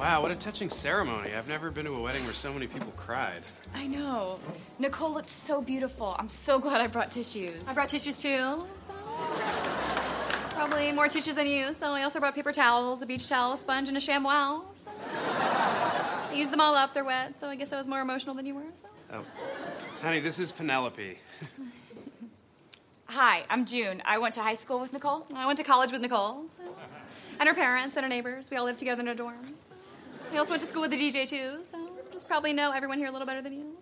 Wow, what a touching ceremony. I've never been to a wedding where so many people cried. I know. Nicole looked so beautiful. I'm so glad I brought tissues. I brought tissues too. Probably more tissues than you, so I also brought paper towels, a beach towel, a sponge, and a ShamWow. So. I used them all up, they're wet, so I guess I was more emotional than you were. So. Oh. Honey, this is Penelope. Hi, I'm June. I went to high school with Nicole. I went to college with Nicole. So. And her parents and her neighbors. We all lived together in a dorm. We also went to school with the DJ too, so just probably know everyone here a little better than you.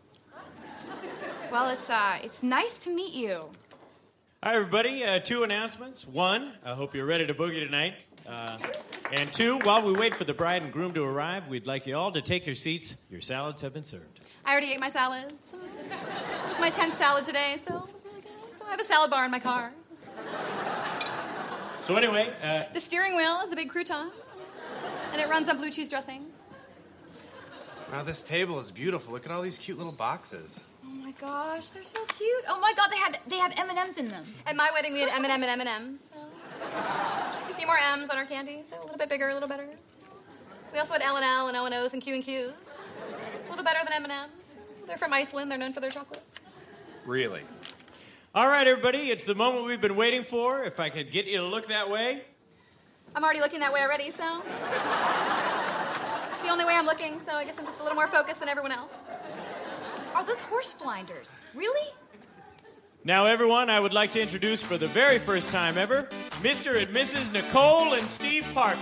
Well, it's uh, it's nice to meet you. Hi, everybody. Uh, two announcements. One, I hope you're ready to boogie tonight. Uh, and two, while we wait for the bride and groom to arrive, we'd like you all to take your seats. Your salads have been served. I already ate my salad. So it was my 10th salad today, so it was really good. So I have a salad bar in my car. So, anyway, uh, The steering wheel is a big crouton, and it runs on blue cheese dressing. Wow, this table is beautiful. Look at all these cute little boxes. Oh my gosh, they're so cute. Oh my god, they have they have M and M's in them. At my wedding, we had M&M and M&M's. So. Just a few more M's on our candy, so a little bit bigger, a little better. We also had L and L and O and O's and Q and Q's. A little better than M&M's. They're from Iceland. They're known for their chocolate. Really? all right, everybody, it's the moment we've been waiting for. If I could get you to look that way. I'm already looking that way already, so. It's the only way I'm looking, so I guess I'm just a little more focused than everyone else. Are those horse blinders? Really? Now, everyone, I would like to introduce for the very first time ever Mr. and Mrs. Nicole and Steve Parker.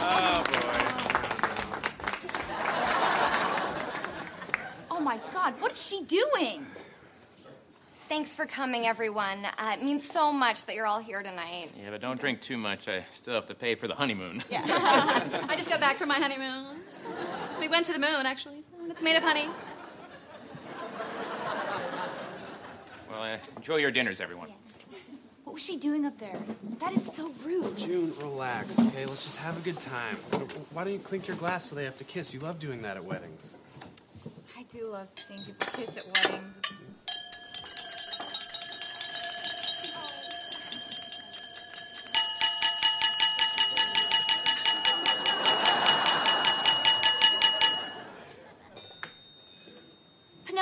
Oh, boy. Oh my god, what is she doing? Thanks for coming, everyone. Uh, it means so much that you're all here tonight. Yeah, but don't drink too much. I still have to pay for the honeymoon. Yeah. I just got back from my honeymoon. We went to the moon, actually. So it's made of honey. Well, uh, enjoy your dinners, everyone. What was she doing up there? That is so rude. June, relax, okay? Let's just have a good time. Why don't you clink your glass so they have to kiss? You love doing that at weddings. I do love seeing people kiss at weddings.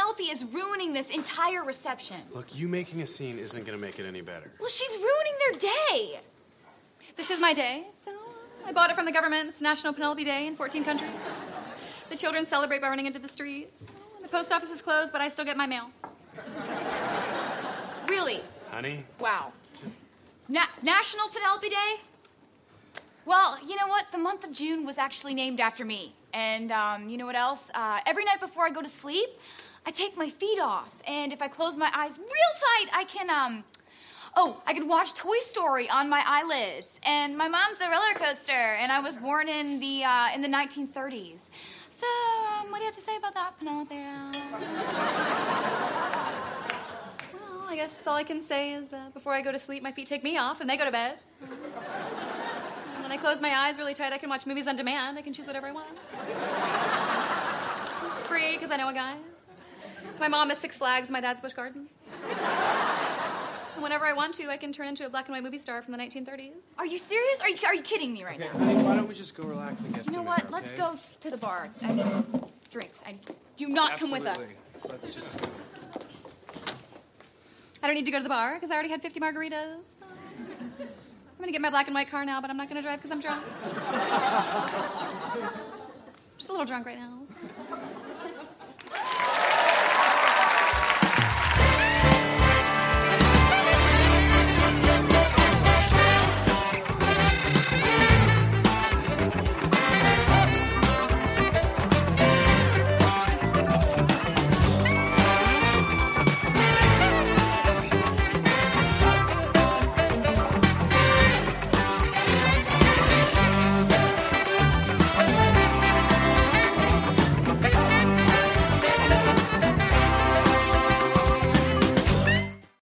Penelope is ruining this entire reception. Look, you making a scene isn't gonna make it any better. Well, she's ruining their day. This is my day, so I bought it from the government. It's National Penelope Day in 14 countries. The children celebrate by running into the streets. The post office is closed, but I still get my mail. Really? Honey, Wow. Na- National Penelope Day? Well, you know what? The month of June was actually named after me. And um, you know what else? Uh, every night before I go to sleep, I take my feet off. And if I close my eyes real tight, I can, um, oh, I can watch Toy Story on my eyelids. And my mom's a roller coaster, and I was born in the, uh, in the 1930s. So, um, what do you have to say about that, Penelope? Well, I guess all I can say is that before I go to sleep, my feet take me off and they go to bed. And when I close my eyes really tight, I can watch movies on demand. I can choose whatever I want. It's free because I know a guy. My mom is Six Flags, my dad's Busch Gardens. And whenever I want to, I can turn into a black and white movie star from the 1930s. Are you serious? Are you, are you kidding me right okay, now? honey, why don't we just go relax and get You know what? air, Let's go to the bar. I need drinks. I do not come with us. Absolutely. Let's just. I don't need to go to the bar because I already had 50 margaritas. I'm gonna get my black and white car now, but I'm not gonna drive because I'm drunk. Just a little drunk right now.